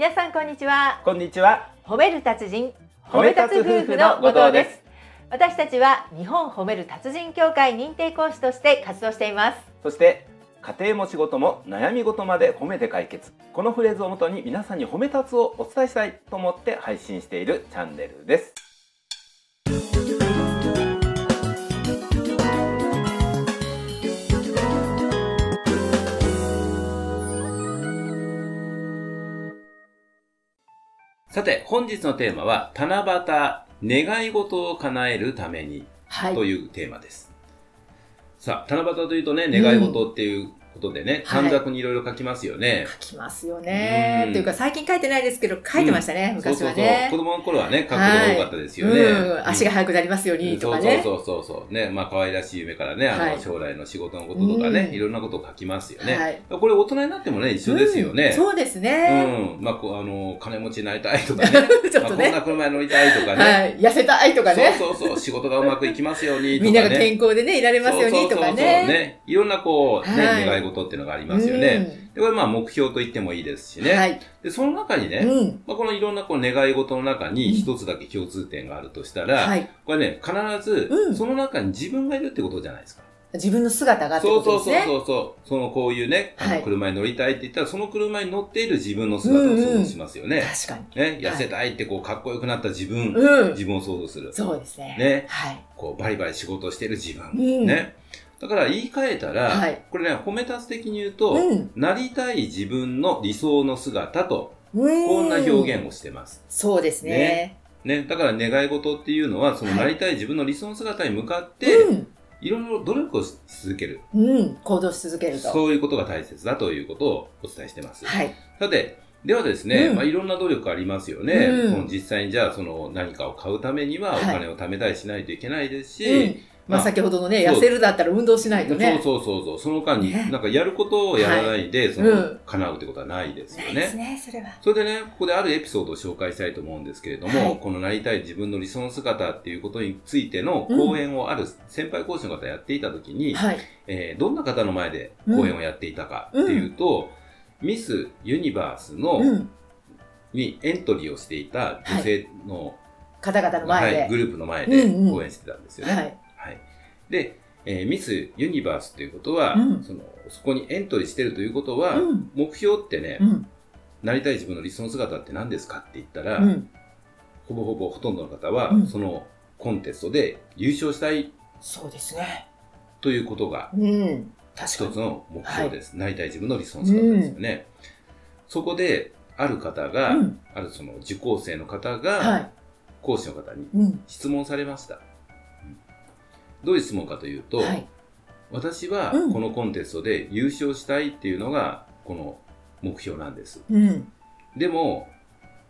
皆さんこんにちはこんにちは。褒める達人褒め立つ夫婦の後藤です私たちは日本褒める達人協会認定講師として活動していますそして家庭も仕事も悩み事まで褒めて解決。このフレーズをもとに皆さんに褒め立つをお伝えしたいと思って配信しているチャンネルです。さて本日のテーマは七夕願い事を叶えるためにはというテーマです。さあ、七夕というとね、願い事っていうことでね、はい短冊にいろいろ書きますよね。書きますよねうんというか最近書いてないですけど書いてましたね、昔はそうそうそう。ね子供の頃はね、書くのが多かったですよね。うん、足が速くなりますようにとかね、そうそうそうそう。ね、まあ可愛らしい夢からね、あの、はい将来の仕事のこととかね、うんいろんなことを書きますよね。はいこれ大人になってもね、一緒ですよねうん。そうですね、うん。まあ、こう、あの、金持ちになりたいとかね。ちょっとねまあこんな車に乗りたいとかね。はい、痩せたいとかねそうそうそう。仕事がうまくいきますようにとかね。みんなが健康でねいられますようにとかそうそうそうそうねね。いろんなこう、ね、はい願い事っていうのがありますよね。で、これまあ目標と言ってもいいですしね。うんはい、で、その中にね、うんまあ、このいろんなこう願い事の中に一つだけ共通点があるとしたら、はい、これね、必ずうんその中に自分がいるってことじゃないですか。自分の姿がってそうことですねそうそうそうそう。そのこういうね、あはいの車に乗りたいって言ったら、その車に乗っている自分の姿を想像しますよね。確かにね、痩せたいってこうかっこよくなった自分、うん自分を想像する。そうですねねはいこうバリバリ仕事をしてる自分。うんね。だから言い換えたら、はいこれね、褒め立つ的に言うと、うんなりたい自分の理想の姿と、ここんな表現をしてます。そうですねね。だから願い事っていうのは、そのはいなりたい自分の理想の姿に向かって、うんいろいろ努力をし続ける。うん、行動し続けると。そういうことが大切だということをお伝えしてます。はい。さて、ではですね、うんまあ、いろんな努力ありますよね。うんその実際にじゃあ、その何かを買うためにはおはい金を貯めたりしないといけないですし、うん。まあ、まあ先ほどのね、痩せるだったら運動しないとね。そうそうそうそう、その間に、ねなんかやることをやらないで、その、うん叶うってことはないですよないですね。ね、それは。それでね、ここであるエピソードを紹介したいと思うんですけれども、はいこのなりたい自分の理想の姿っていうことについての講演をある先輩講師の方やっていたときに、はい。えーどんな方の前で講演をやっていたかっていうと、ミス・ユニバースの、うん。にエントリーをしていた女性の、方々のはい前で。グループの前で講演してたんですよね。はい。はい。で、えーミス・ユニバースということは、うんその、そこにエントリーしてるということは、うん目標ってね、うん。なりたい自分の理想の姿って何ですかって言ったら、うん。ほぼほぼほとんどの方は、うんそのコンテストで優勝したいそうですね。ということが一。つの目標です。なりたい自分の理想の姿ですよね。そこで、ある方が、うんあるその受講生の方はが、い。講師の方にうん。質問されました。うんどういう質問かというと、はい。私はうんこのコンテストで優勝したいっていうのがこの目標なんです。うん。でも、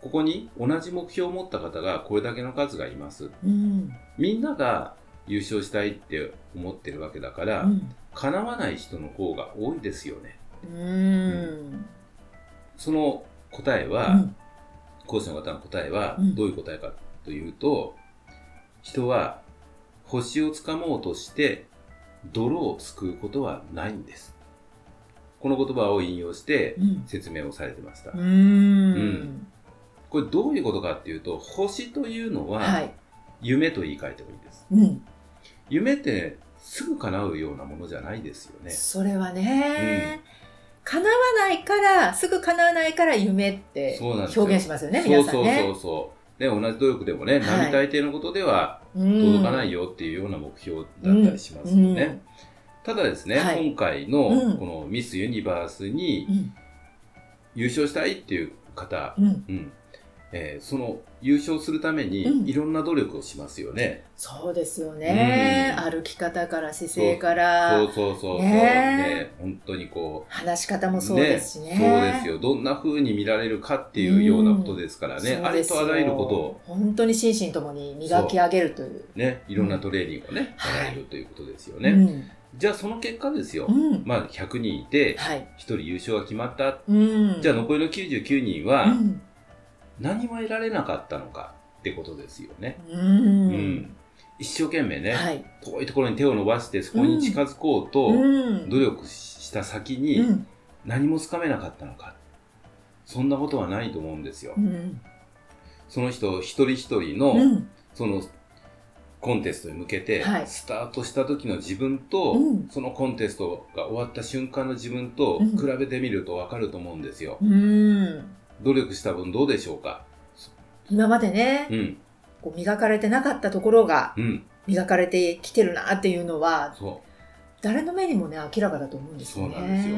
ここに同じ目標を持った方がこれだけの数がいます。うん。みんなが優勝したいって思ってるわけだから、うん。叶わない人の方が多いですよね。うん。その答えは、うん講師の方の答えはうんどういう答えかというと、人は星をつかもうとして泥をすくうことはないんです。この言葉を引用してうん。説明をされてました。うん。これどういうことかっていうと、星というのははい。夢と言い換えてもいいです。うん。夢ってすぐ叶うようなものじゃないですよね。それはね、叶わないから、すぐ叶わないから夢って表現しますよね、そうそう皆さんね。そうそう。ね、同じ努力でもね、はい。並大抵のことではうん。届かないよっていうような目標だったりしますよね。うん。ただですね、はい。今回のうん。このミス・ユニバースにうん。優勝したいっていう方、うん。うんえーその優勝するためうん。にいろんな努力をしますよね。そうですよね、うん。歩き方から姿勢から。そうそうそうそう。ね。ね本当にこう、話し方もそうですしね。そうですよ。どんな風に見られるかっていうようなことですからね。そうありとあらゆることを。本当に心身ともに磨き上げるという。ね、いろんなトレーニングをね、はいやられるということですよね。うんじゃあその結果ですよ。うん。まあ100人いて、はい、1人優勝が決まった。うん、じゃあ残りの99人はうん何も得られなかったのかってことですよね。うん。うん。一生懸命ね、はい。遠いところに手を伸ばしてそこに近づこうとうん。努力した先うにん。何もつかめなかったのか。そんなことはないと思うんですよ。うん。その人一人一人の、うん。そのコンテストに向けて、はい。スタートした時の自分と、うん。そのコンテストが終わった瞬間の自分とうん。比べてみると分かると思うんですよ。うん努力した分どうでしょうか？今までね、うん、こう磨かれてなかったところがうん、磨かれてきてるなっていうのはそう。誰の目にもね明らかだと思うんですよね。そうなんですよ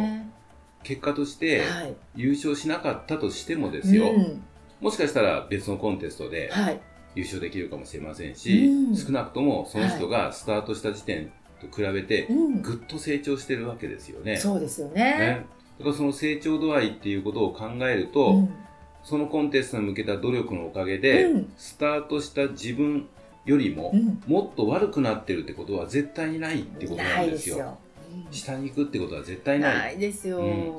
結果として、はい。優勝しなかったとしてもですよ、うんもしかしたら別のコンテストではい。優勝できるかもしれませんし、うん少なくともその人がスタートした時点と比べてうんぐっと成長してるわけですよね。そうですよね。ねだからその成長度合いっていうことを考えると、うん。そのコンテストに向けた努力のおかげで、うん。スタートした自分よりも、うん。もっと悪くなってるってことは絶対にないってことななんいですすよ。うん。下に行くってことは絶対ない。ないですよ。うん。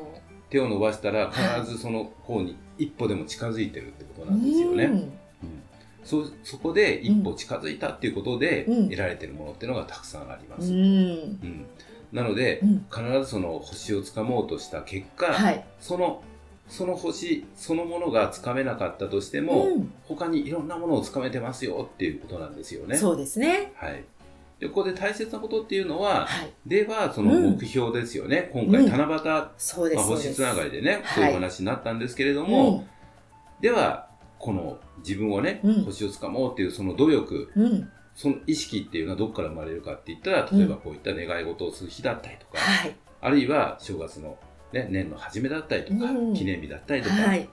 手を伸ばしたら必ずその方に一歩でも近づいてるってことなんですよね。そそこで一歩近づいたっていうことでうん。得られてるものっていうのがたくさんありまうす。ん。うんなのでうん必ずその星をつかもうとした結果、はい。そのその星そのものがつかめなかったとしても、うん他にいろんなものをつかめてますよっていうことなんですよね。そうですね。はい。で、ここで大切なことっていうのは、はい。では、その目標ですよね。今回、うん七夕、そうです。まあ、星つながりでね、はいそういう話になったんですけれども、では、この自分をね、うん星をつかもうっていうその努力、うん。うん。その意識っていうのはどこから生まれるかって言ったら、例えばこういった願い事をする日だったりとか、はい。あるいは正月の、ね、年の初めだったりとか、うん記念日だったりとか、、はい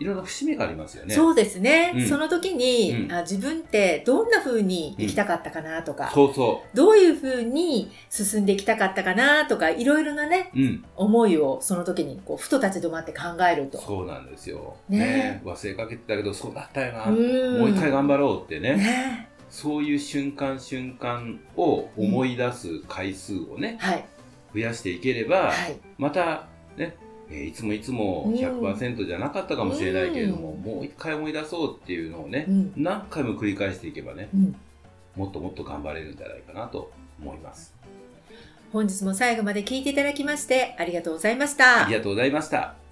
い。ろんな節目がありますよね。そうですね。うんその時に、うんあ自分ってどんな風に生きたかったかなとか、そうそどういう風に進んでいきたかったかなとか、いろいろなね、う。うん。思いをその時にこうふと立ち止まって考えると。そうなんですよ。ねね忘れかけてたけど、そうだったよな。うんもう一回頑張ろうってね。ねそういう瞬間瞬間を思い出す回数をね、はい。増やしていければ、はい。またね、えーいつもいつも100%じゃなかったかもしれないけれども、うんもう一回思い出そうっていうのをねう、ん。何回も繰り返していけばね、うん。もっともっと頑張れるんじゃないかなと思います。本日も最後まで聞いていただきましてありがとうございましたあり。がとうございました。